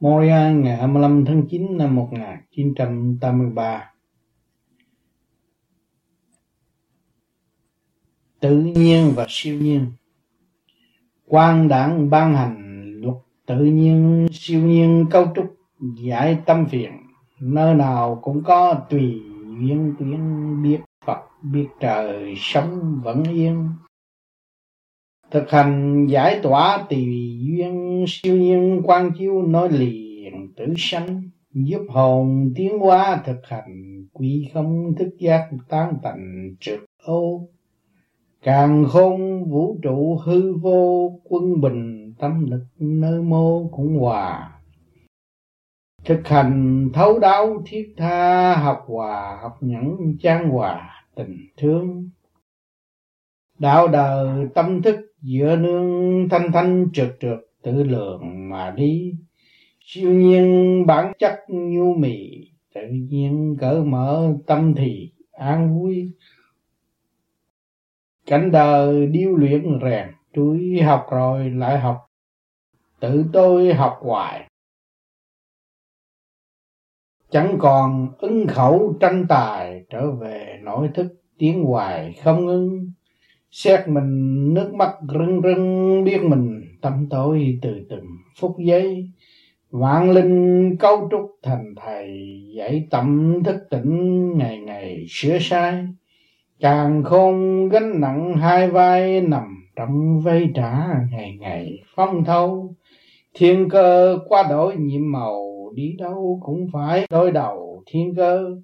Montreal ngày 25 tháng 9 năm 1983 tự nhiên và siêu nhiên. Quan đảng ban hành luật tự nhiên, siêu nhiên, cấu trúc, giải tâm phiền. Nơi nào cũng có tùy duyên tuyến, biết Phật, biết trời, sống vẫn yên. Thực hành giải tỏa tùy duyên siêu nhiên quan chiếu nói liền, tử sanh, giúp hồn tiến hóa thực hành, quy không thức giác tán tành trực ô càng khôn vũ trụ hư vô quân bình, tâm lực nơi mô cũng hòa. Thực hành thấu đáo thiết tha, học hòa, học nhẫn trang hòa, tình thương. Đạo đời tâm thức dựa nương thanh thanh trượt trượt tự lượng mà đi. Siêu nhiên bản chất nhu mì, tự nhiên cởi mở tâm thì an vui. Cảnh đời điêu luyện rèn tôi học rồi lại học. Tự tôi học hoài. Chẳng còn ứng khẩu tranh tài, trở về nội thức tiếng hoài không ngưng. Xét mình nước mắt rưng rưng, biết mình tâm tối từ từng phút giây. Vạn linh cấu trúc thành thầy, dạy tâm thức tỉnh ngày ngày sửa sai. Càng khôn gánh nặng hai vai nằm trong vây trả ngày ngày phong thâu. Thiên cơ qua đổi nhiệm màu, đi đâu cũng phải đối đầu thiên cơ.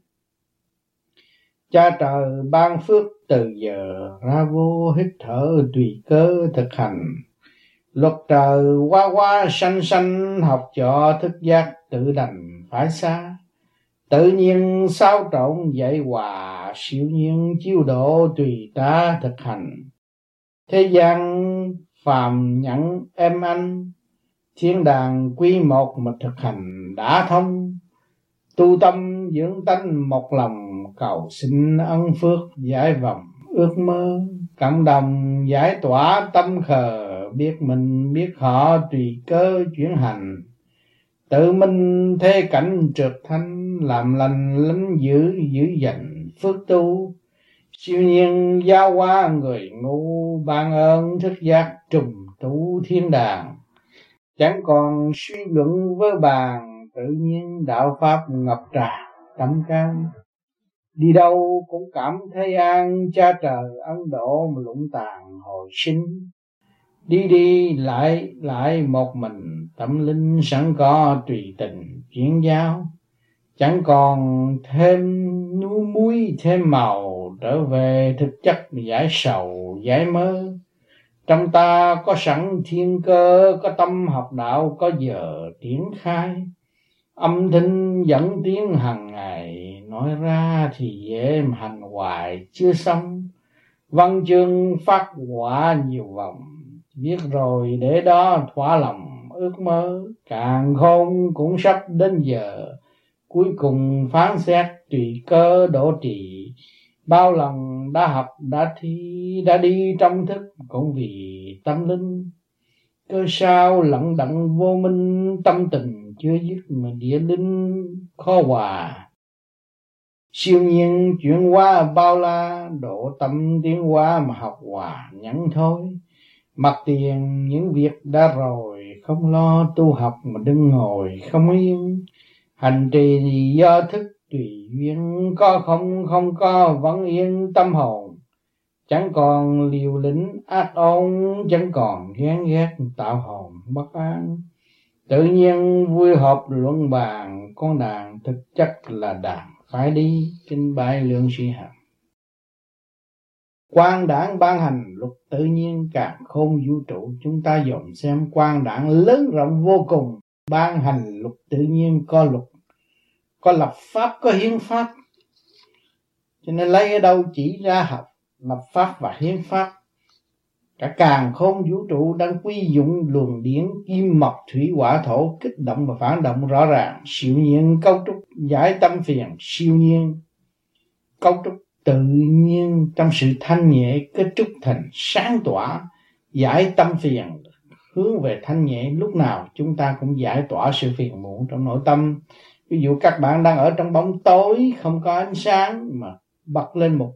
Cha trời ban phước từ giờ, ra vô hít thở tùy cơ thực hành luật trời qua qua sanh sanh, học trò thức giác tự đành phải xa. Tự nhiên sao trộn dạy hòa, siêu nhiên chiêu độ tùy ta thực hành. Thế gian phàm nhẫn em anh, thiên đàng quy một mà thực hành đã thông. Tu tâm dưỡng tánh một lòng, cầu xin ân phước giải vọng ước mơ. Cộng đồng giải tỏa tâm khờ biết mình, biết họ tùy cơ chuyển hành. Tự minh thế cảnh trượt thanh, làm lành lánh giữ giữ dành phước tu. Siêu nhiên giao qua người ngu, ban ơn thức giác trùng tu thiên đàng. Chẳng còn suy luận với bàn, tự nhiên đạo pháp ngập trà tâm can. Đi đâu cũng cảm thấy an, cha trời ấn độ mà lũng tàn hồi sinh đi đi lại lại một mình, tâm linh sẵn có tùy tình chuyển giao. Chẳng còn thêm nuối muối, thêm màu, trở về thực chất giải sầu, giải mơ trong ta có sẵn thiên cơ, có tâm học đạo, có giờ triển khai. Âm thanh dẫn tiếng hàng ngày, nói ra thì dễ mà hành hoài, chưa xong. Văn chương phát quả nhiều vòng biết rồi, để đó thỏa lòng, ước mơ. Càng khôn cũng sắp đến giờ. Cuối cùng phán xét tùy cơ đổ trì. Bao lần đã học, đã thi, đã đi trong thức cũng vì tâm linh. Cơ sao lặng đặng vô minh, tâm tình chưa dứt mà địa linh khó hòa. Siêu nhiên chuyển qua bao la, độ tâm tiến hóa mà học hòa nhẫn thôi. Mặt tiền những việc đã rồi, Không lo tu học mà đứng ngồi không yên. Hành trì thì do thức, tùy duyên Có không không có vẫn yên tâm hồn. Chẳng còn liều lĩnh ác ôn, Chẳng còn ghen ghét tạo hồn bất an. Tự nhiên vui họp luận bàn, Con đàn thực chất là đàn phải đi, Kinh bái lượng sĩ hạng quan đảng ban hành luật tự nhiên càng khôn vũ trụ. Chúng ta dòm xem quan đảng lớn rộng vô cùng ban hành luật tự nhiên có luật, có lập pháp, có hiến pháp. Cho nên lấy ở đâu chỉ ra học, lập pháp và hiến pháp. Cả càng khôn vũ trụ đang quy dụng luồng điển kim mộc thủy hỏa thổ kích động và phản động rõ ràng. Siêu nhiên cấu trúc, giải tâm phiền, siêu nhiên cấu trúc tự nhiên trong sự thanh nhẹ kết trúc thành sáng tỏa, giải tâm phiền. Hướng về thanh nhẹ, lúc nào chúng ta cũng giải tỏa sự phiền muộn trong nội tâm. Ví dụ các bạn đang ở trong bóng tối, không có ánh sáng, mà bật lên một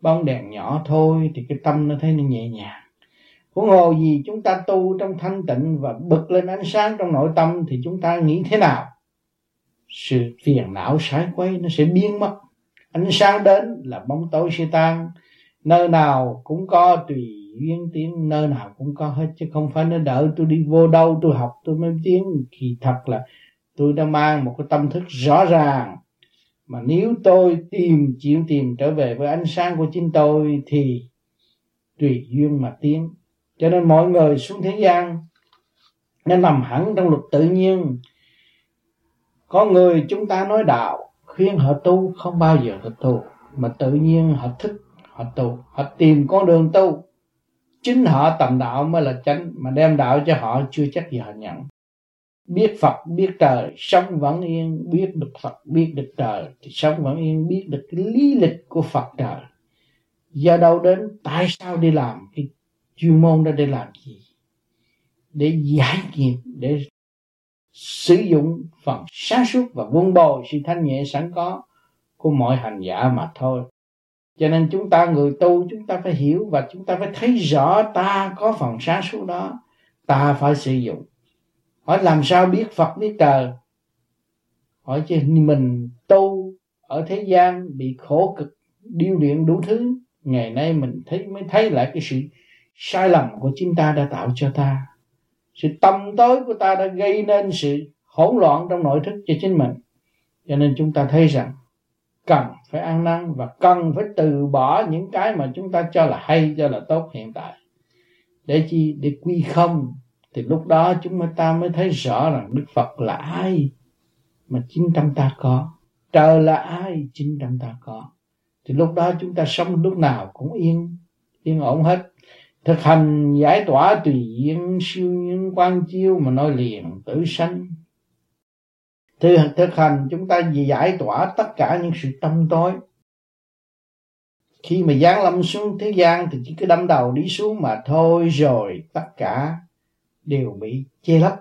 bóng đèn nhỏ thôi, thì cái tâm nó thấy nó nhẹ nhàng. Huống hồ gì chúng ta tu trong thanh tịnh và bật lên ánh sáng trong nội tâm, thì chúng ta nghĩ thế nào? Sự phiền não sái quay nó sẽ biến mất ánh sáng đến là bóng tối sẽ tan. Nơi nào cũng có tùy duyên tiếng nơi nào cũng có hết, chứ không phải nó đợi tôi đi vô đâu. Tôi học, tôi mới tiến. Thì thật là tôi đã mang một cái tâm thức rõ ràng. Mà nếu tôi tìm, chịu tìm trở về với ánh sáng của chính tôi thì tùy duyên mà tiến. Cho nên mọi người xuống thế gian nó nằm hẳn trong luật tự nhiên. Có người chúng ta nói đạo khuyên họ tu, không bao giờ họ tu, mà tự nhiên họ thích họ tu, họ tìm con đường tu. Chính họ tầm đạo mới là chánh, mà đem đạo cho họ chưa chắc gì họ nhận. Biết Phật, biết trời, sống vẫn yên, biết được Phật, biết được trời, thì sống vẫn yên, biết được cái lý lịch của Phật trời. Do đâu đến, tại sao đi làm, cái chuyên môn đó để làm gì? Để giải nghiệp, để sử dụng phần sáng suốt và vun bồi sự thanh nhẹ sẵn có của mọi hành giả mà thôi. Cho nên chúng ta người tu, chúng ta phải hiểu và chúng ta phải thấy rõ ta có phần sáng suốt đó. Ta phải sử dụng. Hỏi làm sao biết phật biết trời hỏi chứ mình tu ở thế gian bị khổ cực, điêu luyện đủ thứ, ngày nay mình thấy mới thấy lại cái sự sai lầm của chính ta đã tạo cho ta sự tâm tối của ta đã gây nên sự hỗn loạn trong nội thức cho chính mình. Cho nên chúng ta thấy rằng, cần phải ăn năn và cần phải từ bỏ những cái mà chúng ta cho là hay, cho là tốt hiện tại. Để chi? Để quy không. Thì lúc đó chúng ta mới thấy rõ rằng đức phật là ai mà chính trong ta có. Trời là ai chính trong ta có. Thì lúc đó chúng ta sống lúc nào cũng yên yên ổn hết thực hành giải tỏa tùy duyên siêu nhân quan chiêu mà nói liền tử sanh. Thực, thực hành chúng ta giải tỏa tất cả những sự tâm tối. Khi mà giáng lâm xuống thế gian thì chỉ cứ đâm đầu đi xuống mà thôi rồi tất cả đều bị che lấp.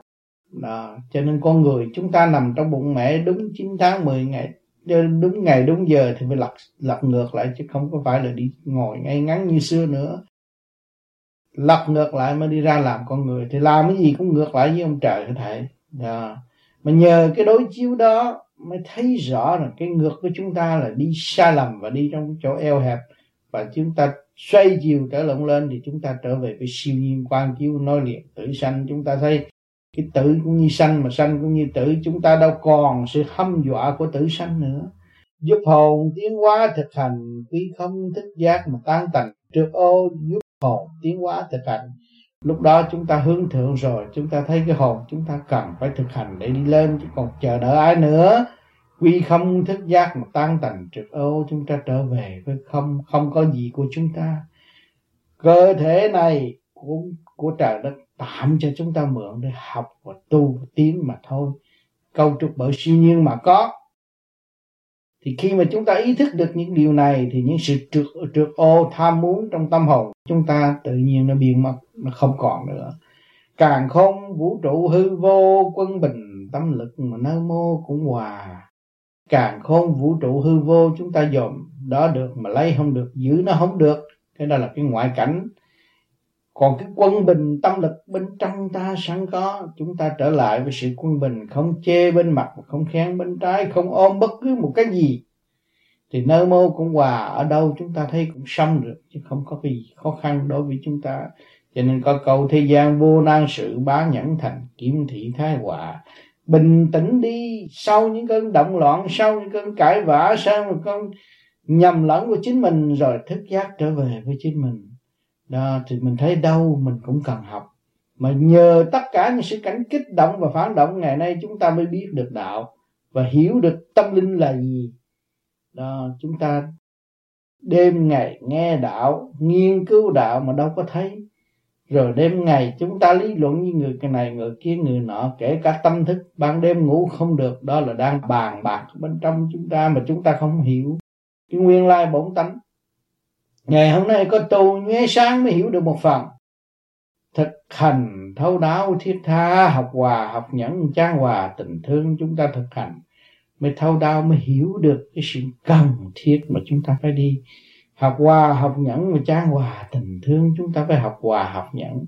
Đó. cho nên con người chúng ta nằm trong bụng mẹ đúng 9 tháng 10 ngày đúng ngày đúng giờ thì phải lật lật ngược lại chứ không có phải là đi ngồi ngay ngắn như xưa nữa lật ngược lại mới đi ra làm con người, thì làm cái gì cũng ngược lại với ông trời cái thể đó. mà nhờ cái đối chiếu đó mới thấy rõ là cái ngược của chúng ta là đi sai lầm và đi trong chỗ eo hẹp. Và chúng ta xoay chiều trở lộn lên thì chúng ta trở về với siêu nhiên quan chiếu nói liệt tử sanh. Chúng ta thấy cái tử cũng như sanh mà sanh cũng như tử, chúng ta đâu còn sự hâm dọa của tử sanh nữa. Giúp hồn tiến hóa thực hành quý không thức giác mà tan tành. Trước ô, giúp hồn tiến hóa thực hành. Lúc đó chúng ta hướng thượng rồi, chúng ta thấy cái hồn chúng ta cần phải thực hành để đi lên, chứ còn chờ đợi ai nữa. Quy không thức giác mà tan tành trực ô chúng ta trở về với không không có gì của chúng ta. Cơ thể này của của trời đất tạm cho chúng ta mượn để học và tu và tiến mà thôi. Câu trúc bởi siêu nhiên mà có thì khi mà chúng ta ý thức được những điều này, thì những sự trượt trượt ô, tham muốn trong tâm hồn chúng ta tự nhiên nó biến mất, nó không còn nữa. Càng không, vũ trụ hư vô, quân bình, tâm lực mà nơi mô cũng hòa. Càng không, vũ trụ hư vô chúng ta dòm đó được mà lấy không được, giữ nó không được. Thế đó là cái ngoại cảnh còn cái quân bình tâm lực bên trong ta sẵn có, chúng ta trở lại với sự quân bình, không chê bên mặt, không khen bên trái, không ôm bất cứ một cái gì. Thì nơ mô cũng hòa, ở đâu chúng ta thấy cũng xong được chứ không có cái gì khó khăn đối với chúng ta. Cho nên có câu, thế gian vô nan sự bá nhẫn thành, kiếm thị thái hòa. Bình tĩnh đi, sau những cơn động loạn, sau những cơn cãi vã, sau những cơn nhầm lẫn của chính mình, rồi thức giác trở về với chính mình đó, thì mình thấy đâu mình cũng cần học. Mà nhờ tất cả những sự cảnh kích động và phản động, ngày nay chúng ta mới biết được đạo và hiểu được tâm linh là gì. Đó, chúng ta đêm ngày nghe đạo, nghiên cứu đạo mà đâu có thấy. Rồi đêm ngày chúng ta lý luận với người cái này, người kia, người nọ, kể cả tâm thức. Ban đêm ngủ không được, đó là đang bàn bạc bên trong chúng ta mà chúng ta không hiểu. Cái nguyên lai bổn tánh ngày hôm nay có tu nhuế sáng mới hiểu được một phần. Thực hành thấu đáo thiết tha, học hòa, học nhẫn trang hòa, tình thương chúng ta thực hành, mới thấu đáo, mới hiểu được cái sự cần thiết mà chúng ta phải đi. Học hòa, học nhẫn và trang hòa, tình thương chúng ta phải học hòa, học nhẫn.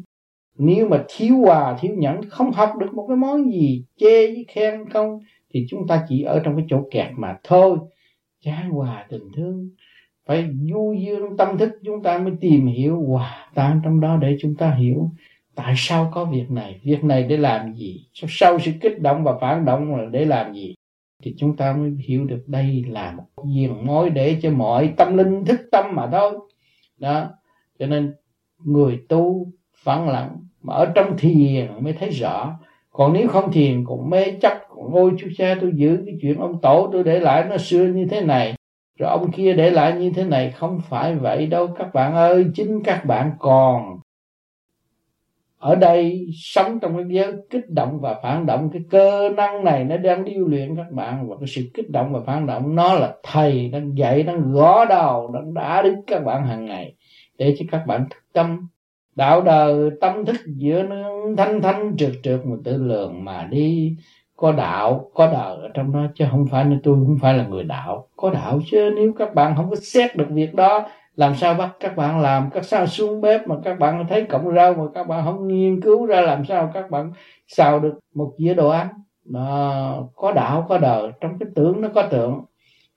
Nếu mà thiếu hòa, thiếu nhẫn, không học được một cái món gì chê với khen không, thì chúng ta chỉ ở trong cái chỗ kẹt mà thôi. Trang hòa, tình thương phải du dương tâm thức, chúng ta mới tìm hiểu. Hòa tan trong đó để chúng ta hiểu tại sao có việc này. Việc này để làm gì? Sau sự kích động và phản động là để làm gì? Thì chúng ta mới hiểu được đây là một diền mối để cho mọi tâm linh thức tâm mà thôi. Đó. Cho nên người tu phẳng lặng mà ở trong thiền mới thấy rõ. Còn nếu không thiền cũng mê chấp ôi chú cha tôi giữ cái chuyện ông tổ tôi để lại nó xưa như thế này rồi ông kia để lại như thế này, không phải vậy đâu, các bạn ơi, chính các bạn còn ở đây sống trong cái giới kích động và phản động. Cái cơ năng này nó đang điêu luyện các bạn, và cái sự kích động và phản động nó là thầy đang dạy đang gõ đầu đang đá đứt các bạn hàng ngày để cho các bạn thức tâm. Đạo đời, tâm thức giữa thanh thanh trượt trượt mà tự lượng mà đi có đạo, có đời ở trong đó, chứ không phải nên tôi, không phải là người đạo. Có đạo chứ, nếu các bạn không có xét được việc đó, làm sao bắt? Các bạn làm, các sao xuống bếp mà các bạn thấy cọng rau mà các bạn không nghiên cứu ra, làm sao các bạn xào được một dĩa đồ ăn? Nó có đạo, có đời, trong cái tưởng nó có tượng.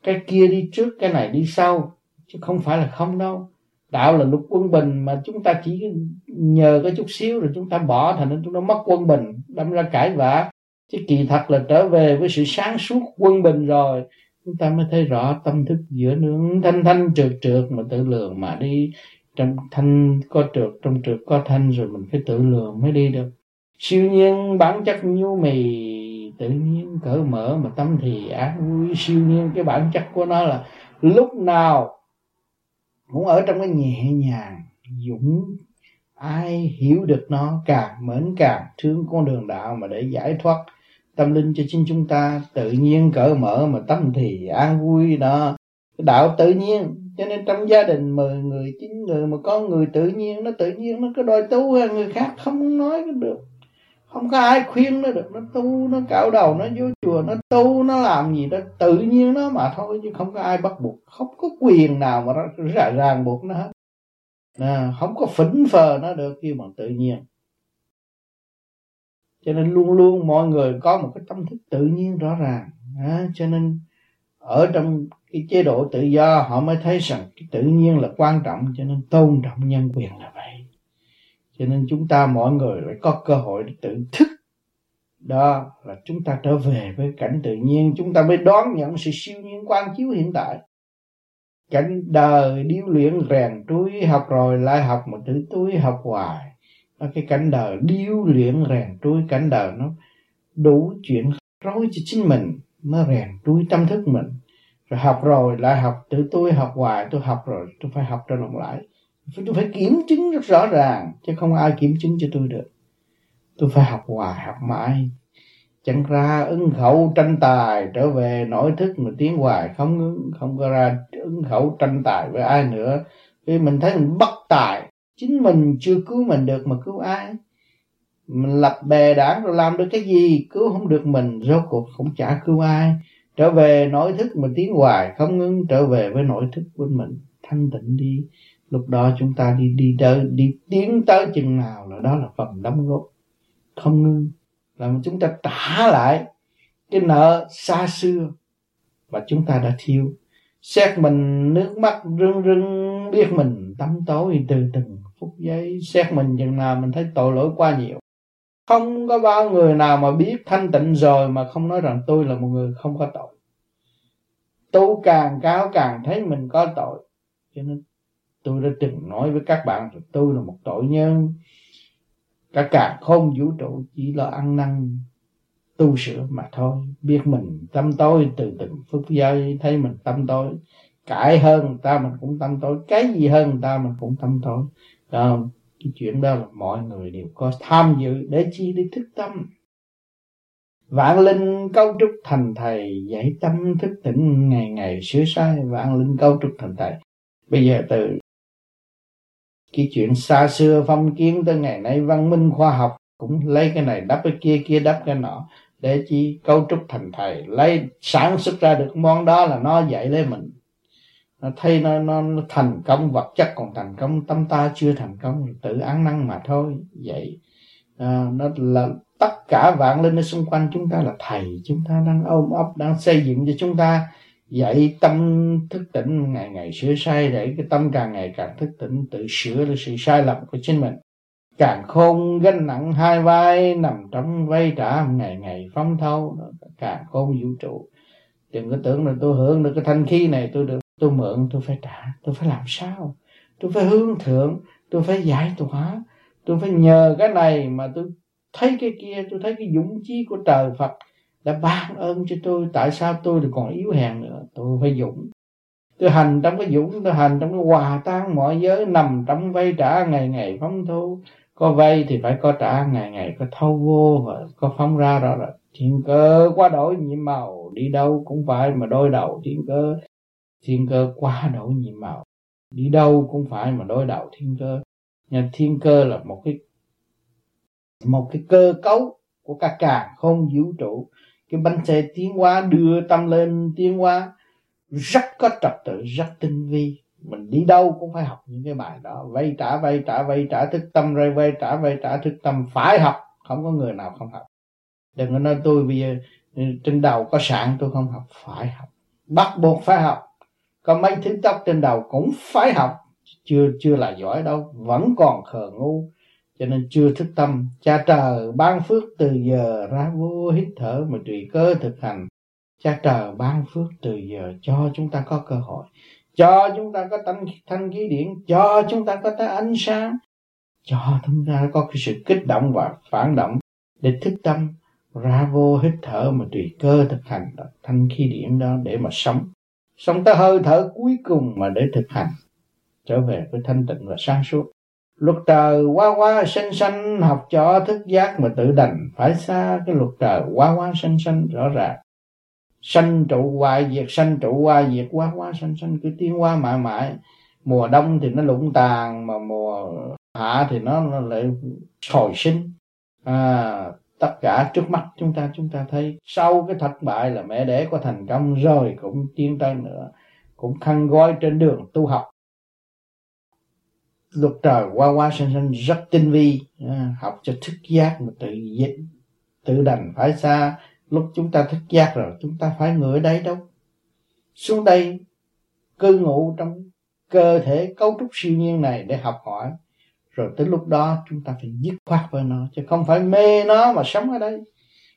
Cái kia đi trước, cái này đi sau, chứ không phải là không đâu. Đạo là luật quân bình mà chúng ta chỉ nhờ cái chút xíu rồi chúng ta bỏ, thành nên chúng ta mất quân bình, đâm ra cãi vã chứ kỳ thật là trở về với sự sáng suốt quân bình rồi, chúng ta mới thấy rõ tâm thức giữa nướng thanh thanh trượt trượt mà tự lường mà đi. Trong thanh có trượt, trong trượt có thanh rồi mình phải tự lường mới đi được. Siêu nhiên bản chất nhu mì, tự nhiên cỡ mở mà tâm thì án vui. Siêu nhiên cái bản chất của nó là lúc nào cũng ở trong cái nhẹ nhàng, dũng, ai hiểu được nó càng mến càng thương con đường đạo mà để giải thoát tâm linh cho chính chúng ta. Tự nhiên cởi mở mà tâm thì an vui đó. Đạo tự nhiên cho nên trong gia đình mười người chín người mà có người tự nhiên nó tự nhiên nó cứ đòi tu người khác không nói được. Không có ai khuyên nó được nó tu nó cạo đầu nó vô chùa nó tu nó làm gì đó. Tự nhiên nó mà thôi chứ không có ai bắt buộc. Không có quyền nào mà nó ràng buộc nó hết. À, không có phỉnh phờ nó được khi mà tự nhiên cho nên luôn luôn mọi người có một cái tâm thức tự nhiên rõ ràng. À, cho nên ở trong cái chế độ tự do họ mới thấy rằng cái tự nhiên là quan trọng cho nên tôn trọng nhân quyền là vậy. Cho nên chúng ta mọi người phải có cơ hội để tự thức. Đó là chúng ta trở về với cảnh tự nhiên. Chúng ta mới đón nhận sự siêu nhiên quan chiếu hiện tại. Cảnh đời điêu luyện rèn túi học rồi lại học mà tự túi học hoài nó cái cảnh đời điêu luyện rèn trui, cảnh đời nó đủ chuyện rối cho chính mình, nó rèn trui tâm thức mình. Rồi học rồi, lại học, tự tôi học hoài, tôi học rồi, tôi phải học cho lòng lại tôi phải kiểm chứng rất rõ ràng, chứ không ai kiểm chứng cho tôi được. Tôi phải học hoài, học mãi. Chẳng ra ứng khẩu tranh tài trở về nội thức mà tiến hoài, không không có ra ứng khẩu tranh tài với ai nữa. Vì mình thấy mình bất tài chính mình chưa cứu mình được mà cứu ai? Mình lập bè đảng rồi làm được cái gì? Cứu không được mình, rốt cuộc cũng chả cứu ai. Trở về nội thức mà tiến hoài, không ngưng trở về với nội thức của mình. Thanh tịnh đi. Lúc đó chúng ta đi đi tới, đi tiến tới chừng nào là đó là phần đóng góp. Không ngưng là chúng ta trả lại cái nợ xa xưa mà chúng ta đã thiếu xét mình nước mắt rưng rưng, biết mình tắm tối từ từng phút giây xét mình chừng nào mình thấy tội lỗi quá nhiều. Không có bao người nào mà biết thanh tịnh rồi mà không nói rằng tôi là một người không có tội. Tu càng cao càng thấy mình có tội. Cho nên tôi đã từng nói với các bạn rằng tôi là một tội nhân. Cả cả không vũ trụ chỉ là ăn năn, tu sửa mà thôi. Biết mình tâm tối từ từng phút giây, thấy mình tâm tối. Cãi hơn người ta mình cũng tâm tối. Cái gì hơn người ta mình cũng tâm tối đó, cái chuyện đó là mọi người đều có tham dự để chi để thức tâm. Vạn linh cấu trúc thành thầy dạy tâm thức tỉnh ngày ngày sửa sai vạn linh cấu trúc thành thầy. Bây giờ từ cái chuyện xa xưa phong kiến tới ngày nay văn minh khoa học cũng lấy cái này đắp cái kia kia đắp cái nọ để chi cấu trúc thành thầy lấy sản xuất ra được món đó là nó dạy lấy mình nó thấy nó, nó, nó thành công vật chất còn thành công tâm ta chưa thành công tự ăn năn mà thôi. Vậy à, nó là tất cả vạn linh ở xung quanh chúng ta là thầy chúng ta đang ôm ấp đang xây dựng cho chúng ta dạy tâm thức tỉnh ngày ngày sửa sai để cái tâm càng ngày càng thức tỉnh tự sửa được sự sai lầm của chính mình. Càng khôn gánh nặng hai vai nằm trong vây trả ngày ngày phóng thâu càng khôn vũ trụ. Đừng có tưởng là tôi hưởng được cái thanh khí này tôi được tôi mượn, tôi phải trả, tôi phải làm sao? Tôi phải hướng thượng, tôi phải giải tỏa. Tôi phải nhờ cái này mà tôi thấy cái kia, tôi thấy cái dũng chí của trời Phật đã ban ơn cho tôi. Tại sao tôi còn yếu hèn nữa? Tôi phải dũng. Tôi hành trong cái dũng, tôi hành trong cái hòa tan mọi giới, nằm trong vay trả ngày ngày phóng thu. Có vay thì phải có trả, ngày ngày có thâu vô và có phóng ra rồi là thiên cơ quá đổi nhiệm màu, đi đâu cũng phải mà đôi đầu thiên cơ thiên cơ quá đổi nhiệm màu. Đi đâu cũng phải mà đối đầu thiên cơ. Nhà thiên cơ là một cái một cái cơ cấu của cả càng không vũ trụ. Cái bánh xe tiến hóa đưa tâm lên tiến hóa, rất có trật tự, rất tinh vi. Mình đi đâu cũng phải học những cái bài đó. Vay trả vay trả vay trả thức tâm, rồi vay trả vay trả thức tâm. Phải học, không có người nào không học. Đừng có nói tôi bây giờ, trên đầu có sạn, tôi không học. Phải học. Bắt buộc phải học có mấy thứ tóc trên đầu cũng phải học chưa chưa là giỏi đâu vẫn còn khờ ngu. Cho nên chưa thức tâm cha trời ban phước từ giờ ra vô hít thở mà tùy cơ thực hành. Cha trời ban phước từ giờ cho chúng ta có cơ hội cho chúng ta có thanh, thanh khí điển cho chúng ta có cái ánh sáng cho chúng ta có cái sự kích động và phản động để thức tâm ra vô hít thở mà tùy cơ thực hành thanh khí điển đó để mà sống sống tới hơi thở cuối cùng mà để thực hành trở về với thanh tịnh và sáng suốt. Luật trời quá quá xanh xanh học cho thức giác mà tự đành. Phải xa cái luật trời quá quá xanh xanh rõ ràng. Sanh trụ hoài diệt sanh trụ hoài diệt quá quá sanh sanh cứ tiến hóa mãi mãi. Mùa đông thì nó lụng tàn mà mùa hạ thì nó, nó lại hồi sinh. À, tất cả trước mắt chúng ta chúng ta thấy sau cái thất bại là mẹ đẻ có thành công rồi cũng tiến tới nữa cũng khăn gói trên đường tu học. Luật trời qua qua sinh sinh rất tinh vi à, học cho thức giác mà tự tự đành phải xa. Lúc chúng ta thức giác rồi chúng ta phải ngựa đây đâu. Xuống đây cư ngụ trong cơ thể cấu trúc siêu nhiên này để học hỏi rồi tới lúc đó chúng ta phải dứt khoát với nó, chứ không phải mê nó mà sống ở đây.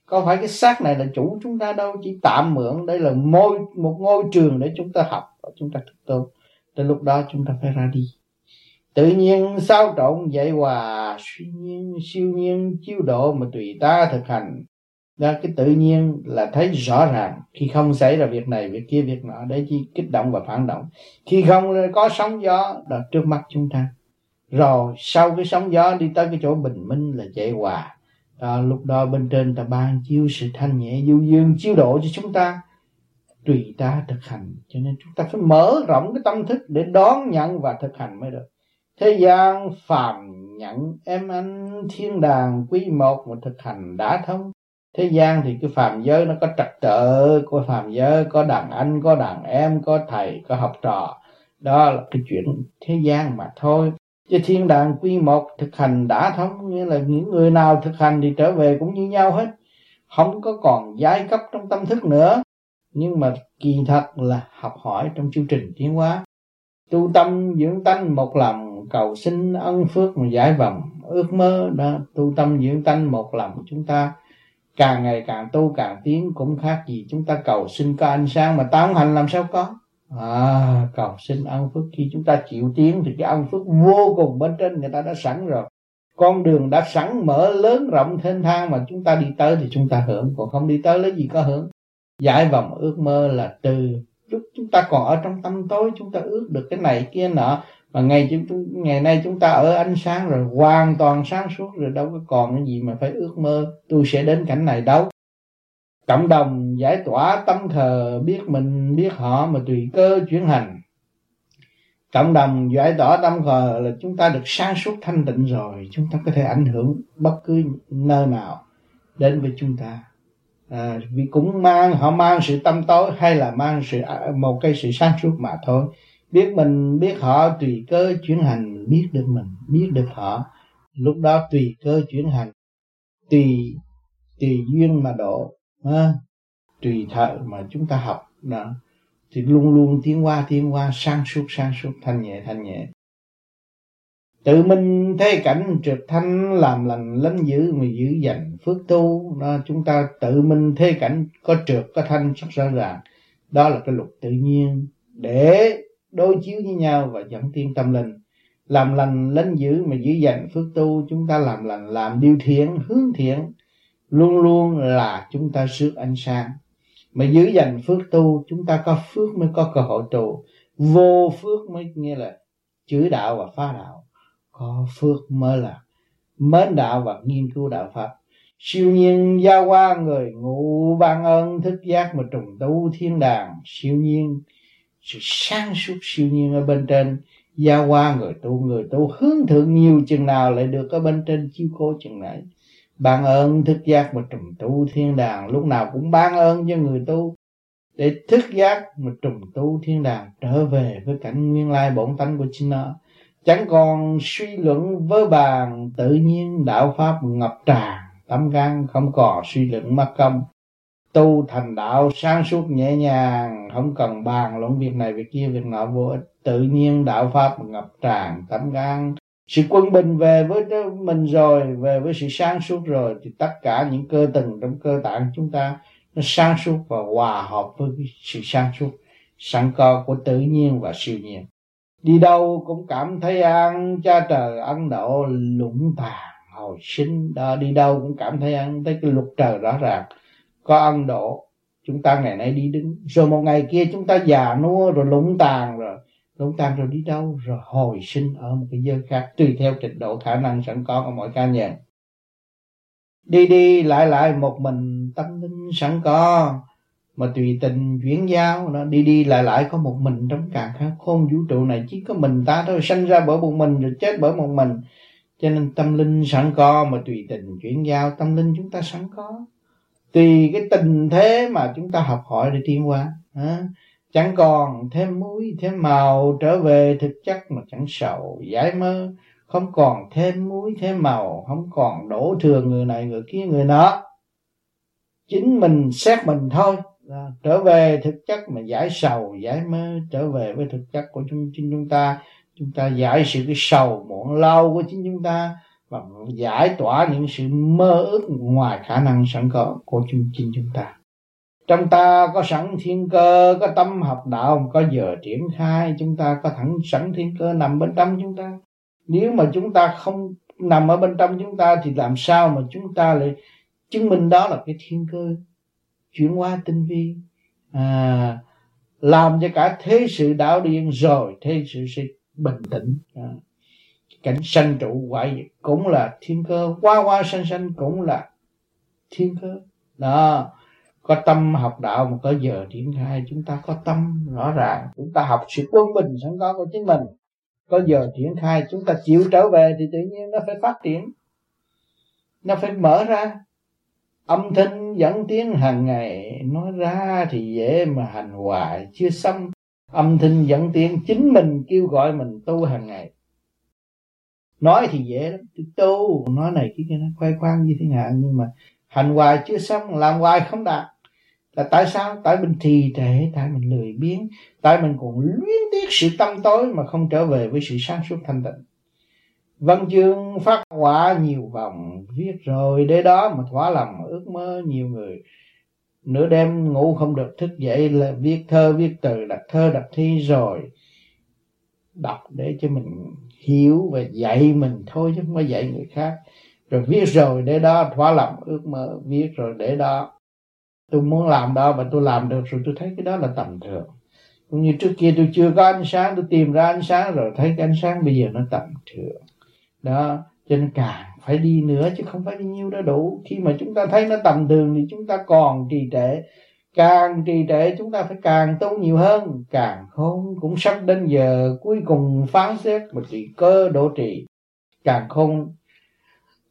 Có phải cái xác này là chủ chúng ta đâu, chỉ tạm mượn, đây là môi, một ngôi trường để chúng ta học và chúng ta thực tu tới lúc đó chúng ta phải ra đi. Tự nhiên sao trộn dạy hòa, suy nhiên, siêu nhiên chiếu độ mà tùy ta thực hành. Đó, cái tự nhiên là thấy rõ ràng. Khi không xảy ra việc này, việc kia, việc nọ, để chi kích động và phản động. Khi không có sóng gió, đó, trước mắt chúng ta rồi sau cái sóng gió đi tới cái chỗ bình minh là chạy hòa. À, lúc đó bên trên ta ban chiếu sự thanh nhẹ du dương chiếu độ cho chúng ta. Tùy ta thực hành cho nên chúng ta phải mở rộng cái tâm thức để đón nhận và thực hành mới được. Thế gian phàm nhận em anh thiên đàng quý một mà thực hành đã thông. Thế gian thì cái phàm giới nó có trật tự có phàm giới có đàn anh có đàn em có thầy có học trò. Đó là cái chuyện thế gian mà thôi chứ thiên đàng quy một thực hành đã thông nghĩa là những người nào thực hành thì trở về cũng như nhau hết. Không có còn giai cấp trong tâm thức nữa. Nhưng mà kỳ thật là học hỏi trong chương trình tiến hóa. Tu tâm, dưỡng tánh, một lòng, cầu xin ân phước mà giải vọng ước mơ đó. Tu tâm, dưỡng tánh, một lòng chúng ta. Càng ngày càng tu, càng tiến cũng khác gì chúng ta cầu xin có ánh sáng mà tao hành làm sao có à, cầu xin ân phước. Khi chúng ta chịu tiến thì cái ân phước vô cùng bên trên người ta đã sẵn rồi. Con đường đã sẵn mở lớn rộng thênh thang mà chúng ta đi tới thì chúng ta hưởng. Còn không đi tới lấy gì có hưởng. Giải vòng ước mơ là từ lúc chúng ta còn ở trong tâm tối chúng ta ước được cái này kia nọ. Mà ngày chúng ngày nay chúng ta ở ánh sáng rồi hoàn toàn sáng suốt rồi đâu có còn cái gì mà phải ước mơ. Tôi sẽ đến cảnh này đâu cộng đồng giải tỏa tâm thờ biết mình biết họ mà tùy cơ chuyển hành. Cộng đồng giải tỏa tâm thờ là chúng ta được sáng suốt thanh tịnh rồi chúng ta có thể ảnh hưởng bất cứ nơi nào đến với chúng ta. À, vì cũng mang họ mang sự tâm tối hay là mang sự à, một cái sự sáng suốt mà thôi. Biết mình biết họ tùy cơ chuyển hành biết được mình biết được họ. Lúc đó tùy cơ chuyển hành tùy tùy duyên mà độ à tùy thợ mà chúng ta học đó. Thì luôn luôn tiến qua tiến qua, sang suốt sang suốt, thanh nhẹ thanh nhẹ. Tự mình thế cảnh trượt thanh làm lành, lánh dữ mà giữ dành phước tu. Đó, chúng ta tự mình thế cảnh có trượt, có thanh rất rõ ràng. Đó là cái luật tự nhiên. Để đối chiếu với nhau và dẫn tiên tâm linh. Làm lành, lánh dữ mà giữ dành phước tu, chúng ta làm lành, làm điều thiện, hướng thiện luôn luôn là chúng ta rước ánh sáng. Mà giữ dành phước tu, chúng ta có phước mới có cơ hội tu vô phước mới nghĩa là chửi đạo và phá đạo. Có phước mới là mến đạo và nghiên cứu đạo pháp. Siêu nhiên giao qua người ngụ ban ơn thức giác mà trùng tu thiên đàng, siêu nhiên, sự sáng suốt siêu nhiên ở bên trên. Giao qua người tu người tu hướng thượng nhiều chừng nào lại được ở bên trên, chiếu cố chừng nấy ban ơn thức giác mà trùng tu thiên đàng. Lúc nào cũng ban ơn cho người tu. Để thức giác mà trùng tu thiên đàng, trở về với cảnh nguyên lai bổn tánh của chính nó. Chẳng còn suy luận vớ bàn, tự nhiên đạo pháp ngập tràn tâm gan không còn suy luận mất công. Tu thành đạo sáng suốt nhẹ nhàng, không cần bàn luận việc này việc kia việc nọ vô ích. Tự nhiên đạo pháp ngập tràn tâm gan sự quân bình về với mình rồi, về với sự sáng suốt rồi, thì tất cả những cơ tầng trong cơ tạng chúng ta nó sáng suốt và hòa hợp với sự sáng suốt, sẵn có của tự nhiên và siêu nhiên. Đi đâu cũng cảm thấy an, cha trời ấn độ lũng tàn hồi sinh. Đó, đi đâu cũng cảm thấy ăn thấy cái luật trời rõ ràng. Có ăn độ, chúng ta ngày nay đi đứng. Rồi một ngày kia chúng ta già nua rồi lũng tàn rồi lũng tan rồi đi đâu? Rồi hồi sinh ở một cái giới khác tùy theo trình độ khả năng sẵn có của mỗi cá nhân. Đi đi lại lại một mình tâm linh sẵn có mà tùy tình chuyển giao nó đi đi lại lại có một mình trong cả khá khôn vũ trụ này chỉ có mình ta thôi sanh ra bởi một mình rồi chết bởi một mình. Cho nên tâm linh sẵn có mà tùy tình chuyển giao tâm linh chúng ta sẵn có. Tùy cái tình thế mà chúng ta học hỏi để tiến hóa à, chẳng còn thêm muối, thêm màu, trở về thực chất mà chẳng sầu. Giải mơ, không còn thêm muối, thêm màu, không còn đổ thừa người này, người kia, người nọ. Chính mình xét mình thôi. Trở về thực chất mà giải sầu, giải mơ, trở về với thực chất của chúng, chính chúng ta. Chúng ta giải sự cái sầu muộn lâu của chính chúng ta và giải tỏa những sự mơ ước ngoài khả năng sẵn có của chúng, chính chúng ta trong ta có sẵn thiên cơ có tâm học đạo có giờ triển khai chúng ta có thẳng sẵn thiên cơ nằm bên trong chúng ta. Nếu mà chúng ta không nằm ở bên trong chúng ta thì làm sao mà chúng ta lại chứng minh đó là cái thiên cơ? Chuyển hóa tinh vi. À, làm cho cả thế sự đạo điên rồi thế sự sẽ bình tĩnh. À, cảnh sanh trụ hoại diệt cũng là thiên cơ qua qua sanh sanh cũng là thiên cơ. Đó có tâm học đạo mà có giờ triển khai chúng ta có tâm rõ ràng. Chúng ta học sự quân bình sẵn có của chính mình. Có giờ triển khai chúng ta chịu trở về thì tự nhiên nó phải phát triển. Nó phải mở ra. Âm thanh dẫn tiếng hàng ngày nói ra thì dễ mà hành hoài, chưa xong. Âm thanh dẫn tiếng chính mình kêu gọi mình tu hàng ngày. Nói thì dễ lắm tu. Nói này cái kia nó khoe khoang như thế nào, nhưng mà hành hoài chưa xong, làm hoài không đạt là tại sao? Tại mình trì trệ tại mình lười biếng, tại mình còn luyến tiếc sự tâm tối mà không trở về với sự sáng suốt thanh tịnh. Văn chương phát quả nhiều vòng viết rồi, để đó mà thỏa lòng ước mơ nhiều người. Nửa đêm ngủ không được, thức dậy là viết thơ, viết từ đặt thơ đặt thi rồi đọc để cho mình hiểu và dạy mình thôi chứ không có dạy người khác. Rồi viết rồi, để đó thỏa lòng ước mơ, viết rồi để đó tôi muốn làm đó và tôi làm được rồi tôi thấy cái đó là tầm thường. Cũng như trước kia tôi chưa có ánh sáng, tôi tìm ra ánh sáng rồi thấy cái ánh sáng bây giờ nó tầm thường. Đó, cho nên càng phải đi nữa chứ không phải đi nhiêu đó đủ. Khi mà chúng ta thấy nó tầm thường thì chúng ta còn trì trệ. Càng trì trệ chúng ta phải càng tu nhiều hơn. Càng khôn cũng sắp đến giờ cuối cùng phán xét mà trị cơ độ trì. Càng khôn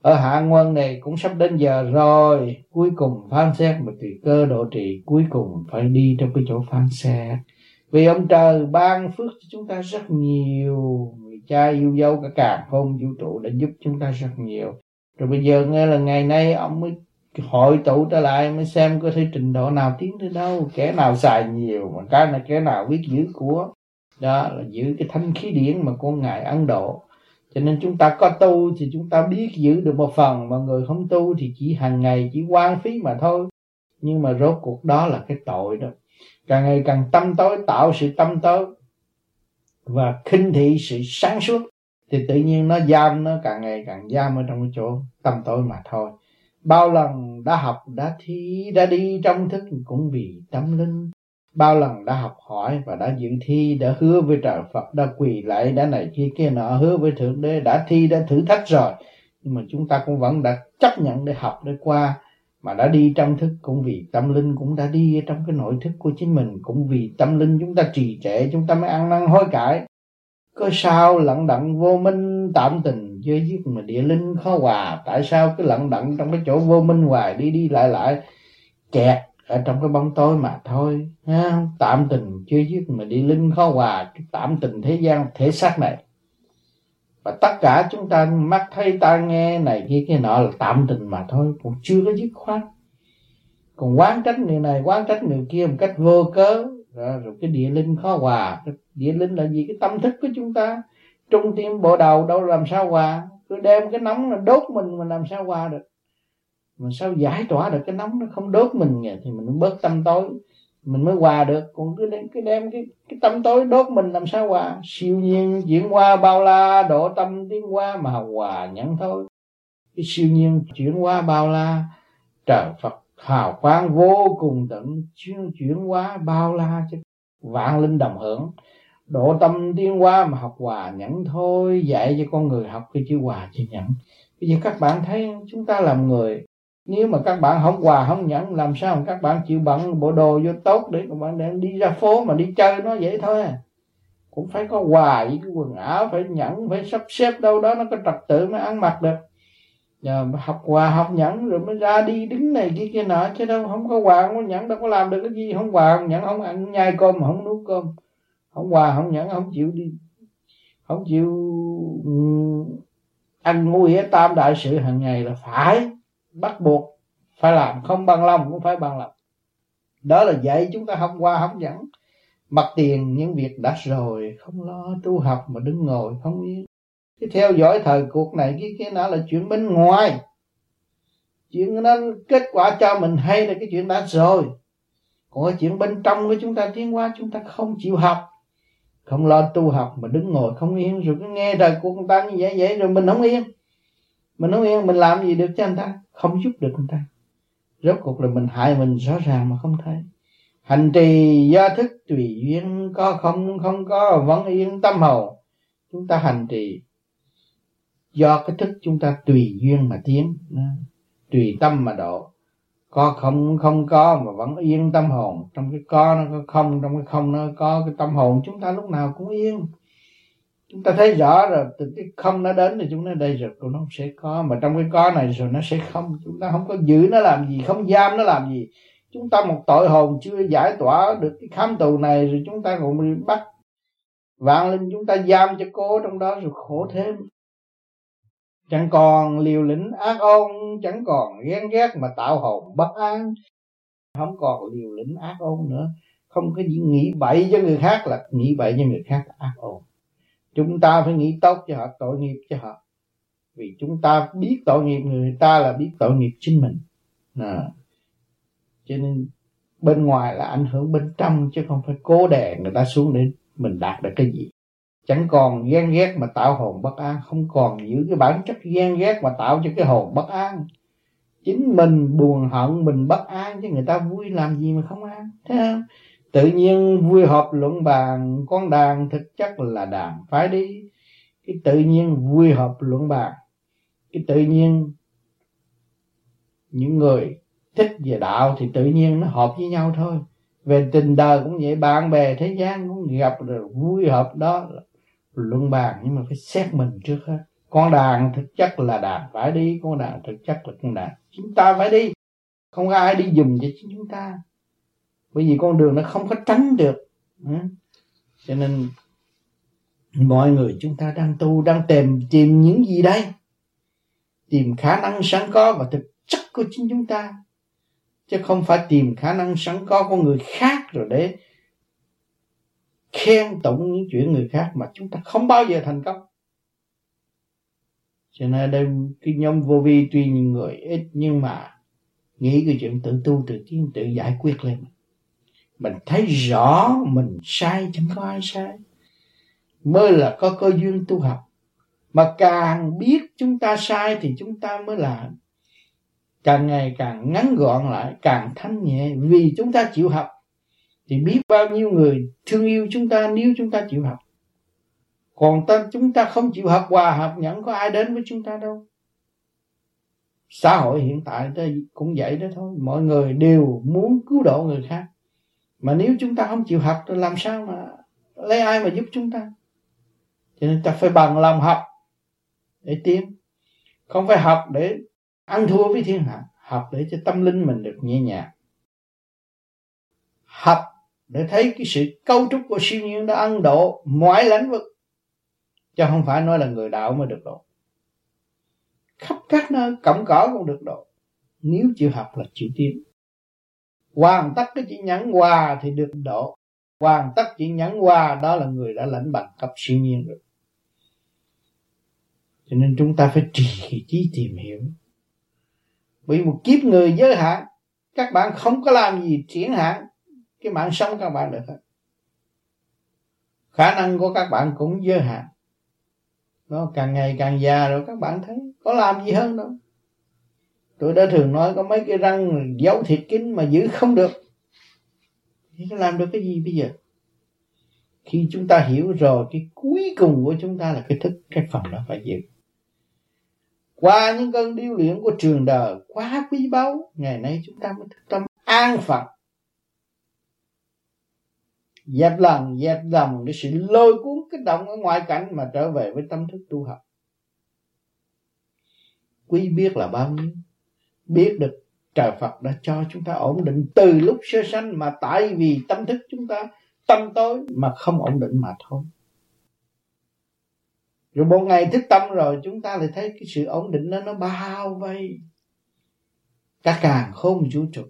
ở hạ nguồn này cũng sắp đến giờ rồi. Cuối cùng phán xét mà tùy cơ độ trì cuối cùng phải đi trong cái chỗ phán xét. Vì ông trời ban phước cho chúng ta rất nhiều. Người cha yêu dấu cả càng không, vũ trụ đã giúp chúng ta rất nhiều. Rồi bây giờ nghe là ngày nay ông mới hội tụ trở lại mới xem có thể trình độ nào tiến tới đâu. Kẻ nào xài nhiều mà cái này kẻ nào biết giữ của. Đó là giữ cái thanh khí điển mà con ngài ấn độ cho nên chúng ta có tu thì chúng ta biết giữ được một phần, mà người không tu thì chỉ hàng ngày chỉ quan phí mà thôi. Nhưng mà rốt cuộc đó là cái tội đó. Càng ngày càng tâm tối, tạo sự tâm tối và khinh thị sự sáng suốt, thì tự nhiên nó giam, nó càng ngày càng giam ở trong cái chỗ tâm tối mà thôi. Bao lần đã học, đã thi, đã đi trong thức cũng vì tâm linh bao lần đã học hỏi và đã dự thi, đã hứa với trời Phật, đã quỳ lại đã này kia kia nọ, hứa với thượng đế, đã thi, đã thử thách rồi. Nhưng mà chúng ta cũng vẫn đã chấp nhận để học, để qua, mà đã đi trong thức cũng vì tâm linh, cũng đã đi trong cái nội thức của chính mình, cũng vì tâm linh chúng ta trì trệ, chúng ta mới ăn năn hối cải. Có sao lận đận vô minh tạm tình với giết mà địa linh khó hòa? Tại sao cái lận đận trong cái chỗ vô minh hoài, đi đi lại lại kẹt ở trong cái bóng tối mà thôi ha? tạm tình chưa dứt mà đi linh khó hòa cái tạm tình thế gian thể xác này. Và tất cả chúng ta mắt thấy ta nghe này kia kia nọ là tạm tình mà thôi cũng chưa có dứt khoát. Còn quán trách người này quán trách người kia một cách vô cớ rồi, rồi cái địa linh khó hòa cái địa linh là gì? Cái tâm thức của chúng ta. Trung tim bộ đầu đâu làm sao hòa? Cứ đem cái nóng là đốt mình mà làm sao hòa được? Mà sao giải tỏa được cái nóng nó không đốt mình thì mình bớt tâm tối. Mình mới hòa được. Còn cứ đem cái đem cái cái tâm tối đốt mình làm sao hòa? Siêu nhiên chuyển qua bao la độ tâm tiến qua mà hòa nhẫn thôi. Cái siêu nhiên chuyển qua bao la, trời phật hào quang vô cùng tận chuyên chuyển qua bao la chứ vạn linh đồng hưởng. Độ tâm tiến qua mà học hòa nhẫn thôi, dạy cho con người học cái chữ hòa chữ nhẫn bây giờ các bạn thấy chúng ta làm người nếu mà các bạn không hòa, không nhẫn, làm sao mà các bạn chịu bận bộ đồ vô tốt để các bạn đem đi ra phố mà đi chơi nó vậy thôi à. cũng phải có hòa với cái quần áo, phải nhẫn, phải sắp xếp đâu đó, nó có trật tự mới ăn mặc được. Nhờ học hòa, học nhẫn rồi mới ra đi đứng này kia kia nọ, chứ đâu không có hòa, không có nhẫn, đâu có làm được cái gì. Không hòa, không nhẫn, không ăn nhai cơm mà không nuốt cơm. Không hòa, không nhẫn, không chịu đi. Không chịu ừ, ăn ngu tam đại sự hàng ngày là phải bắt buộc phải làm, không bằng lòng cũng phải bằng lòng. Đó là dạy chúng ta không qua không dẫn. Mặt tiền những việc đã rồi, không lo tu học mà đứng ngồi, không yên. Cái theo dõi thời cuộc này, cái cái đó là chuyện bên ngoài. Chuyện nó, kết quả cho mình hay là cái chuyện đã rồi. Còn cái chuyện bên trong của chúng ta, tiến qua chúng ta không chịu học. Không lo tu học mà đứng ngồi không yên. Rồi cứ nghe đời của người ta như vậy vậy rồi mình không yên mình không yên mình làm gì được cho anh ta? Không giúp được anh ta. Rốt cuộc là mình hại mình rõ ràng mà không thấy. Hành trì do thức tùy duyên, có không không có vẫn yên tâm hồn chúng ta hành trì do cái thức chúng ta tùy duyên mà tiến. Tùy tâm mà độ. Có không không có mà vẫn yên tâm hồn. Trong cái có nó có không, trong cái không nó có, cái tâm hồn chúng ta lúc nào cũng yên chúng ta thấy rõ rồi, từ cái không nó đến thì chúng nó đây rồi. Cũng nó sẽ có, mà trong cái có này rồi nó sẽ không, chúng ta không có giữ nó làm gì, không giam nó làm gì. Chúng ta một tội hồn chưa giải tỏa được cái khám tù này rồi chúng ta còn bị bắt vạn linh, chúng ta giam cho cô trong đó rồi khổ thêm. Chẳng còn liều lĩnh ác ôn, chẳng còn ghen ghét mà tạo hồn bất an. Không còn liều lĩnh ác ôn nữa. Không có gì nghĩ bậy cho người khác là nghĩ bậy cho người khác ác ôn chúng ta phải nghĩ tốt cho họ, tội nghiệp cho họ. Vì chúng ta biết tội nghiệp người ta là biết tội nghiệp chính mình. À. cho nên bên ngoài là ảnh hưởng bên trong, chứ không phải cố đè người ta xuống để mình đạt được cái gì. Chẳng còn ghen ghét mà tạo hồn bất an, không còn giữ cái bản chất ghen ghét mà tạo cho cái hồn bất an. Chính mình buồn hận, mình bất an, chứ người ta vui làm gì mà không an, thấy không? Tự nhiên vui họp luận bàn, con đàn thực chất là đàn phải đi cái tự nhiên vui họp luận bàn, cái tự nhiên những người thích về đạo thì tự nhiên nó hợp với nhau thôi. Về tình đời cũng vậy, bạn bè thế gian cũng gặp rồi, vui hợp đó luận bàn. Nhưng mà phải xét mình trước hết. Con đàn thực chất là đàn phải đi con đàn thực chất là con đàn chúng ta phải đi không ai đi dùng cho chúng ta bởi vì con đường nó không có tránh được. Ừ. Cho nên mọi người chúng ta đang tu, đang tìm tìm những gì đây? Tìm khả năng sẵn có và thực chất của chính chúng ta. Chứ không phải tìm khả năng sẵn có của người khác rồi để khen tụng những chuyện người khác mà chúng ta không bao giờ thành công. Cho nên đây, cái nhóm vô vi tuy nhiều người ít nhưng mà nghĩ cái chuyện tự tu, tự tiến, tự giải quyết lên mình thấy rõ mình sai chẳng có ai sai? Mới là có cơ duyên tu học. Mà càng biết chúng ta sai thì chúng ta mới làm. Càng ngày càng ngắn gọn lại, càng thanh nhẹ. Vì chúng ta chịu học, thì biết bao nhiêu người thương yêu chúng ta nếu chúng ta chịu học. Còn ta chúng ta không chịu học, hòa hợp nhận có ai đến với chúng ta đâu. Xã hội hiện tại cũng vậy đó thôi. Mọi người đều muốn cứu độ người khác mà nếu chúng ta không chịu học thì làm sao mà lấy ai mà giúp chúng ta? Cho nên ta phải bằng lòng học để tiến. Không phải học để ăn thua với thiên hạ, học để cho tâm linh mình được nhẹ nhàng. Học để thấy cái sự cấu trúc của siêu nhiên đã ăn độ mọi lãnh vực, chứ không phải nói là người đạo mới được độ. Khắp các nơi cổng cỏ cũng được độ. Nếu chịu học là chịu tiến hoàn tất cái chữ nhẫn hòa thì được độ. Hoàn tất chữ nhẫn hòa đó là người đã lãnh bằng cấp siêu nhiên rồi. Cho nên chúng ta phải trì trí tìm hiểu. Vì một kiếp người giới hạn, các bạn không có làm gì triển hạn, cái mạng sống các bạn được hết. Khả năng của các bạn cũng giới hạn. Nó càng ngày càng già rồi, các bạn thấy có làm gì hơn đâu tôi đã thường nói có mấy cái răng giấu thịt kín mà giữ không được. Thì làm được cái gì bây giờ? Khi chúng ta hiểu rồi, cái cuối cùng của chúng ta là cái thức, cái phần đó phải giữ. Qua những cơn điêu luyện của trường đời, quá quý báu, ngày nay chúng ta mới thức tâm an phận. Dẹp lần dẹp dòng cái sự lôi cuốn kích động ở ngoại cảnh mà trở về với tâm thức tu học. Quý biết là bao nhiêu? Biết được trời Phật đã cho chúng ta ổn định từ lúc sơ sanh mà tại vì tâm thức chúng ta, tâm tối mà không ổn định mà thôi. Rồi một ngày thức tâm rồi chúng ta lại thấy cái sự ổn định đó nó bao vây. Cả càng không vũ trụ.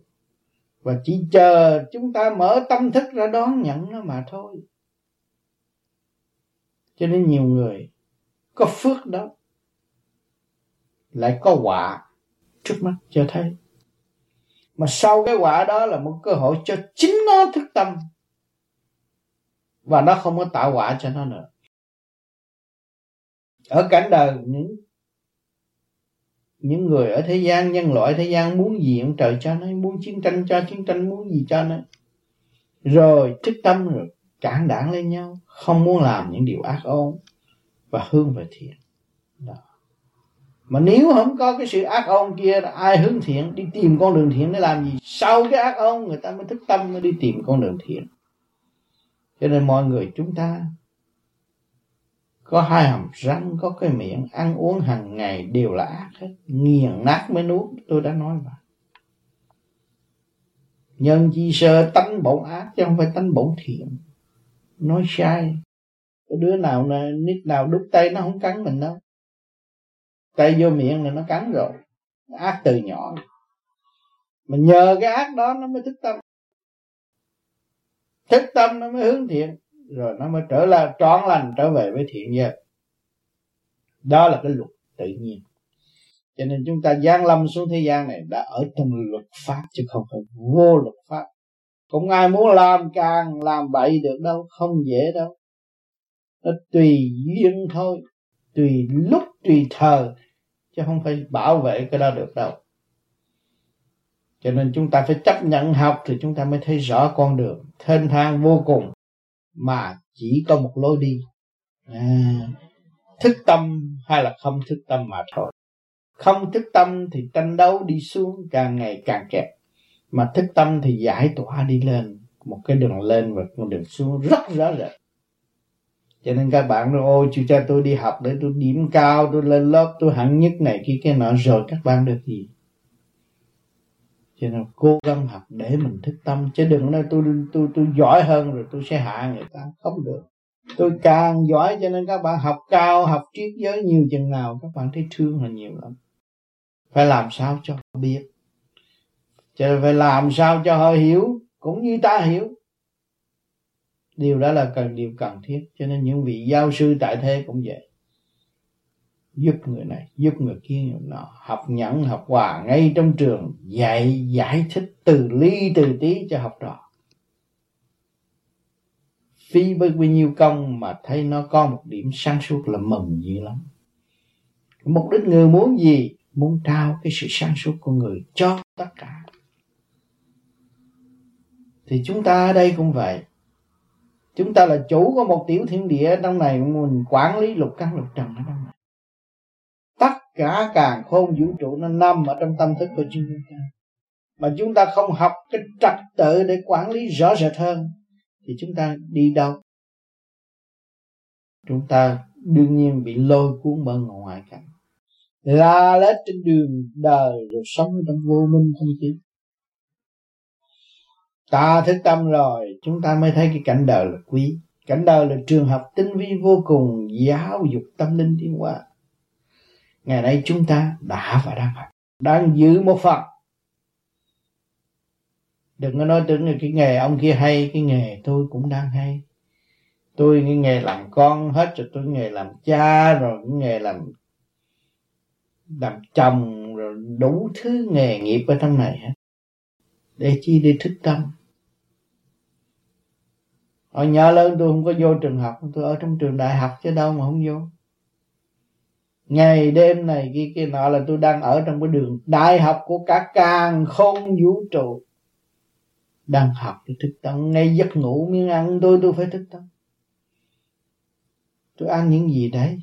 Và chỉ chờ chúng ta mở tâm thức ra đón nhận nó mà thôi. Cho nên nhiều người có phước đó lại có quả trước mắt cho thấy. Mà sau cái quả đó là một cơ hội cho chính nó thức tâm. Và nó không có tạo quả cho nó nữa. Ở cảnh đời, những những người ở thế gian, nhân loại thế gian muốn gì ông trời cho nó, muốn chiến tranh cho, chiến tranh muốn gì cho nó. Rồi thức tâm rồi, cản đảng lên nhau, không muốn làm những điều ác ôn và hương về thiện mà nếu không có cái sự ác ôn kia là ai hướng thiện, đi tìm con đường thiện để làm gì? Sau cái ác ôn, người ta mới thức tâm, mới đi tìm con đường thiện. Cho nên mọi người chúng ta có hai hàm răng, có cái miệng ăn uống hàng ngày đều là ác hết. Nghiền nát mới nuốt, tôi đã nói mà. Nhân chi sơ tánh bổn ác, chứ không phải tánh bổn thiện. Nói sai. Có đứa nào nít nào đút tay, nó không cắn mình đâu tay vô miệng là nó cắn rồi. Ác từ nhỏ mình nhờ cái ác đó nó mới thức tâm. Thức tâm nó mới hướng thiện. Rồi nó mới trở lại trọn lành trở về với thiện giới đó là cái luật tự nhiên. Cho nên chúng ta giang lâm xuống thế gian này đã ở trong luật pháp chứ không phải vô luật pháp. Cũng ai muốn làm càng làm bậy được đâu, không dễ đâu. Nó tùy duyên thôi tùy lúc tùy thời chứ không phải bảo vệ cái đó được đâu. Cho nên chúng ta phải chấp nhận học thì chúng ta mới thấy rõ con đường thênh thang vô cùng mà chỉ có một lối đi. À, thức tâm hay là không thức tâm mà thôi. Không thức tâm thì tranh đấu đi xuống càng ngày càng kẹt mà thức tâm thì giải tỏa đi lên. Một cái đường lên và một đường xuống rất rõ rệt cho nên các bạn nói, ôi, chú cha tôi đi học để tôi điểm cao, tôi lên lớp, tôi hẳn nhất này kia cái nọ. Rồi các bạn được gì? Cho nên cố gắng học để mình thức tâm. Chứ đừng nói tôi tôi tôi giỏi hơn rồi tôi sẽ hạ người ta. Không được. Tôi càng giỏi cho nên các bạn học cao, học triết giới nhiều chừng nào, các bạn thấy thương là nhiều lắm. Phải làm sao cho biết? Cho phải làm sao cho họ hiểu, cũng như ta hiểu điều đó là cần, điều cần thiết. Cho nên những vị giáo sư tại thế cũng vậy. Giúp người này, giúp người kia. Người nọ học nhẫn, học hòa ngay trong trường, dạy, giải thích từ ly, từ tí cho học trò. Phí với bao nhiêu công mà thấy nó có một điểm sáng suốt là mừng dữ lắm. Mục đích người muốn gì? Muốn trao cái sự sáng suốt của người cho tất cả. Thì chúng ta ở đây cũng vậy chúng ta là chủ của một tiểu thiên địa trong này, mình quản lý lục căn lục trần ở trong này. Tất cả càng khôn vũ trụ nó nằm ở trong tâm thức của chúng ta. Mà chúng ta không học cái trật tự để quản lý rõ rệt hơn, thì chúng ta đi đâu? Chúng ta đương nhiên bị lôi cuốn bởi ngoại cảnh. La lết trên đường đời rồi sống trong vô minh không biết ta thức tâm rồi, chúng ta mới thấy cái cảnh đời là quý. Cảnh đời là trường học tinh vi vô cùng, giáo dục tâm linh tiến hóa. Ngày nay chúng ta đã và đang học, đang giữ một phần. Đừng có nói tưởng là cái nghề ông kia hay, cái nghề tôi cũng đang hay. Tôi cái nghề làm con hết rồi, tôi nghề làm cha rồi, cái nghề làm làm chồng rồi đủ thứ nghề nghiệp ở trong này hết. Để chi? Để thức tâm ở nhà lớn tôi không có vô trường học, tôi ở trong trường đại học chứ đâu mà không vô. Ngày đêm này kia kia nọ là tôi đang ở trong cái đường đại học của cả càng không vũ trụ. Đang học tôi thức tâm ngay giấc ngủ miếng ăn, tôi tôi phải thức tâm tôi ăn những gì đấy.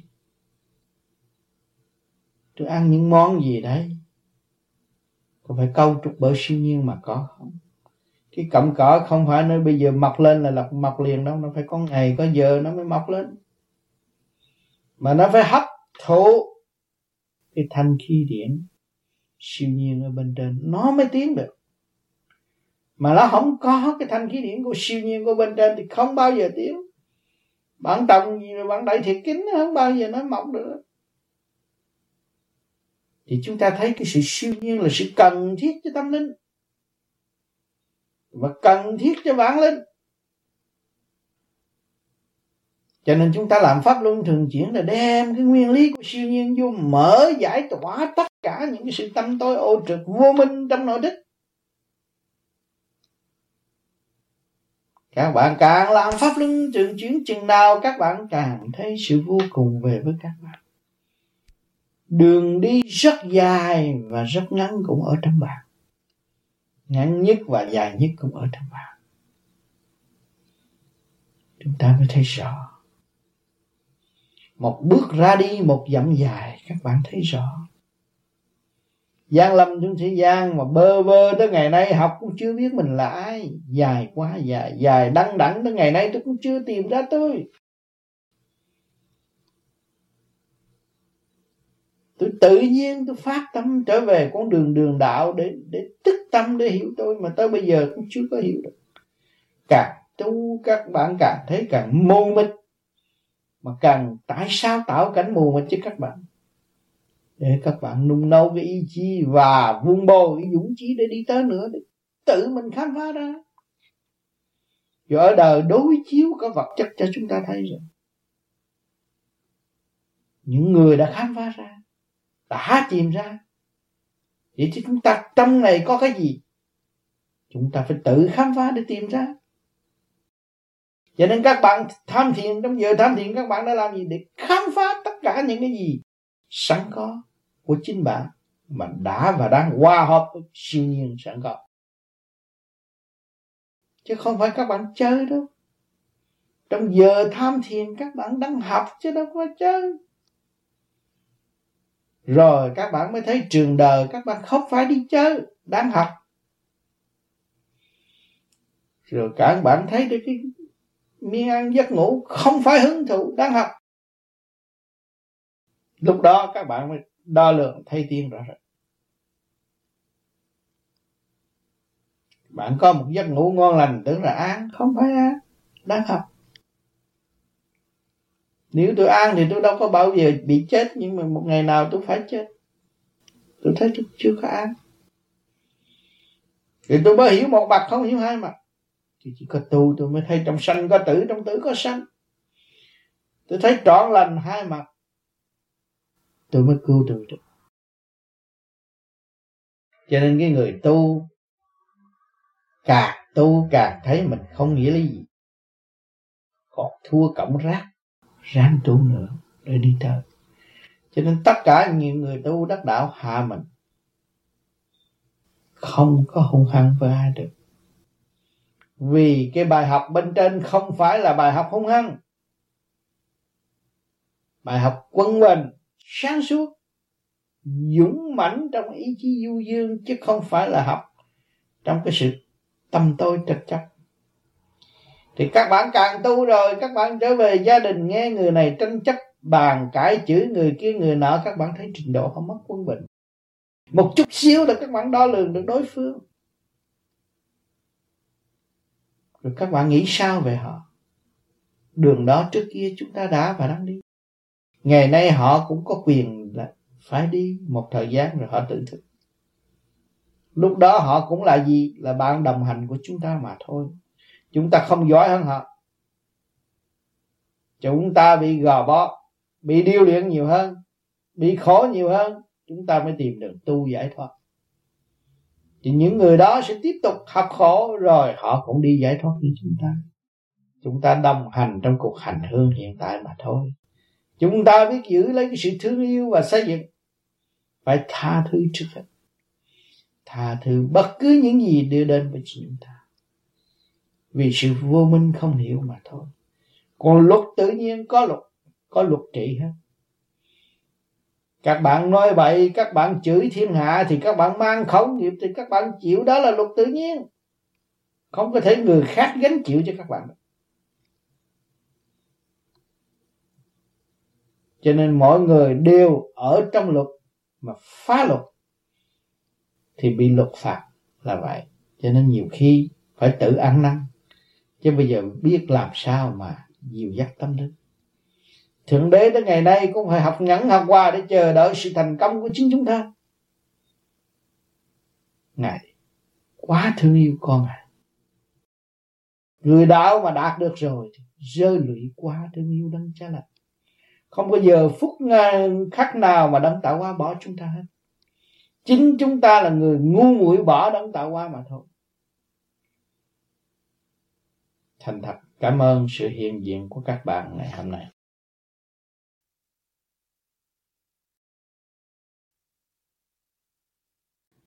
Tôi ăn những món gì đấy. Có phải câu trục bởi siêu nhiên mà có không? Cái cọng cỏ không phải nơi bây giờ mọc lên là lập mọc liền đâu, nó phải có ngày có giờ nó mới mọc lên. Mà nó phải hấp thụ cái thanh khí điển siêu nhiên ở bên trên, nó mới tiến được. Mà nó không có cái thanh khí điển của siêu nhiên của bên trên thì không bao giờ tiến. Bạn tòng gì rồi bạn đại thiệt kín không bao giờ nó mọc được. Thì chúng ta thấy cái sự siêu nhiên là sự cần thiết cho tâm linh và cần thiết cho bản linh cho nên chúng ta làm pháp luân thường chuyển là đem cái nguyên lý của siêu nhiên vô mở giải tỏa tất cả những cái sự tâm tối ô trực vô minh trong nội đích. các bạn càng làm pháp luân thường chuyển, chừng nào các bạn càng thấy sự vô cùng về với các bạn. Đường đi rất dài và rất ngắn cũng ở trong bạn ngắn nhất và dài nhất cũng ở trong bạn. Chúng ta mới thấy rõ. Một bước ra đi một dặm dài các bạn thấy rõ. Gian lâm trong thế gian mà bơ vơ tới ngày nay học cũng chưa biết mình là ai. Dài quá dài, dài đăng đẳng tới ngày nay tôi cũng chưa tìm ra tôi. Tôi tự nhiên tôi phát tâm trở về con đường đường đạo để để tức tâm để hiểu tôi mà tới bây giờ cũng chưa có hiểu được. Càng tu các bạn càng thấy càng mù mịt, mà càng tại sao tạo cảnh mù mịt chứ các bạn? Để các bạn nung nấu cái ý chí và vun bồi cái dũng chí để đi tới nữa, để tự mình khám phá ra. Rồi ở đời đối chiếu có vật chất cho chúng ta thấy rồi, những người đã khám phá ra đã tìm ra. Vậy thì chúng ta trong này có cái gì? Chúng ta phải tự khám phá để tìm ra. Cho nên các bạn tham thiền, trong giờ tham thiền các bạn đã làm gì? Để khám phá tất cả những cái gì sẵn có của chính bạn mà đã và đang hòa hợp với siêu nhiên sẵn có. Chứ không phải các bạn chơi đâu. Trong giờ tham thiền các bạn đang học chứ đâu có chơi rồi các bạn mới thấy trường đời, các bạn không phải đi chơi, đang học. Rồi các bạn thấy được cái miếng ăn giấc ngủ không phải hứng thụ đang học. Lúc đó các bạn mới đo lường thay tiên rõ rệt bạn có một giấc ngủ ngon lành, tưởng là an không phải an đang học nếu tôi ăn thì tôi đâu có bao giờ bị chết, nhưng mà một ngày nào tôi phải chết. Tôi thấy tôi chưa có ăn. Thì tôi mới hiểu một mặt không hiểu hai mặt thì chỉ có tu tôi mới thấy trong sanh có tử, trong tử có sanh. Tôi thấy trọn lành hai mặt. Tôi mới cứu tôi được. Cho nên cái người tu, càng tu càng thấy mình không nghĩa lý gì. Còn thua cổng rác ráng tu nữa để đi tới. Cho nên tất cả những người tu đắc đạo hạ mình. Không có hung hăng với ai được. Vì cái bài học bên trên không phải là bài học hung hăng. Bài học quân bình, sáng suốt, dũng mãnh trong ý chí du dương chứ không phải là học trong cái sự tâm tôi trật chấp thì các bạn càng tu rồi, các bạn trở về gia đình nghe người này tranh chấp, bàn cãi chửi người kia, người nọ, các bạn thấy trình độ không mất quân bình. Một chút xíu là các bạn đo lường được đối phương. Rồi các bạn nghĩ sao về họ? Đường đó trước kia chúng ta đã và đang đi. Ngày nay họ cũng có quyền là phải đi một thời gian rồi họ tự thức. Lúc đó họ cũng là gì? Là bạn đồng hành của chúng ta mà thôi chúng ta không giỏi hơn họ. Chúng ta bị gò bó, bị điêu luyện nhiều hơn, bị khổ nhiều hơn. Chúng ta mới tìm được tu giải thoát. Thì những người đó sẽ tiếp tục học khổ, rồi họ cũng đi giải thoát như chúng ta. Chúng ta đồng hành trong cuộc hành hương hiện tại mà thôi. Chúng ta biết giữ lấy cái sự thương yêu và xây dựng. Phải tha thứ trước hết. Tha thứ bất cứ những gì đưa đến với chúng ta vì sự vô minh không hiểu mà thôi. Còn luật tự nhiên có luật có luật trị hết. Các bạn nói vậy, các bạn chửi thiên hạ thì các bạn mang khẩu nghiệp thì các bạn chịu. Đó là luật tự nhiên. Không có thể người khác gánh chịu cho các bạn cho nên mọi người đều ở trong luật mà phá luật thì bị luật phạt là vậy. Cho nên nhiều khi phải tự ăn năn chứ bây giờ biết làm sao mà dìu dắt tâm linh thượng đế tới ngày nay cũng phải học nhẫn học qua để chờ đợi sự thành công của chính chúng ta. Ngài quá thương yêu con à người đạo mà đạt được rồi thì rơi lụy quá thương yêu đấng cha lành. Không bao giờ phút khắc nào mà đấng tạo hóa bỏ chúng ta hết. Chính chúng ta là người ngu muội bỏ đấng tạo hóa mà thôi. Thành thật cảm ơn sự hiện diện của các bạn ngày hôm nay.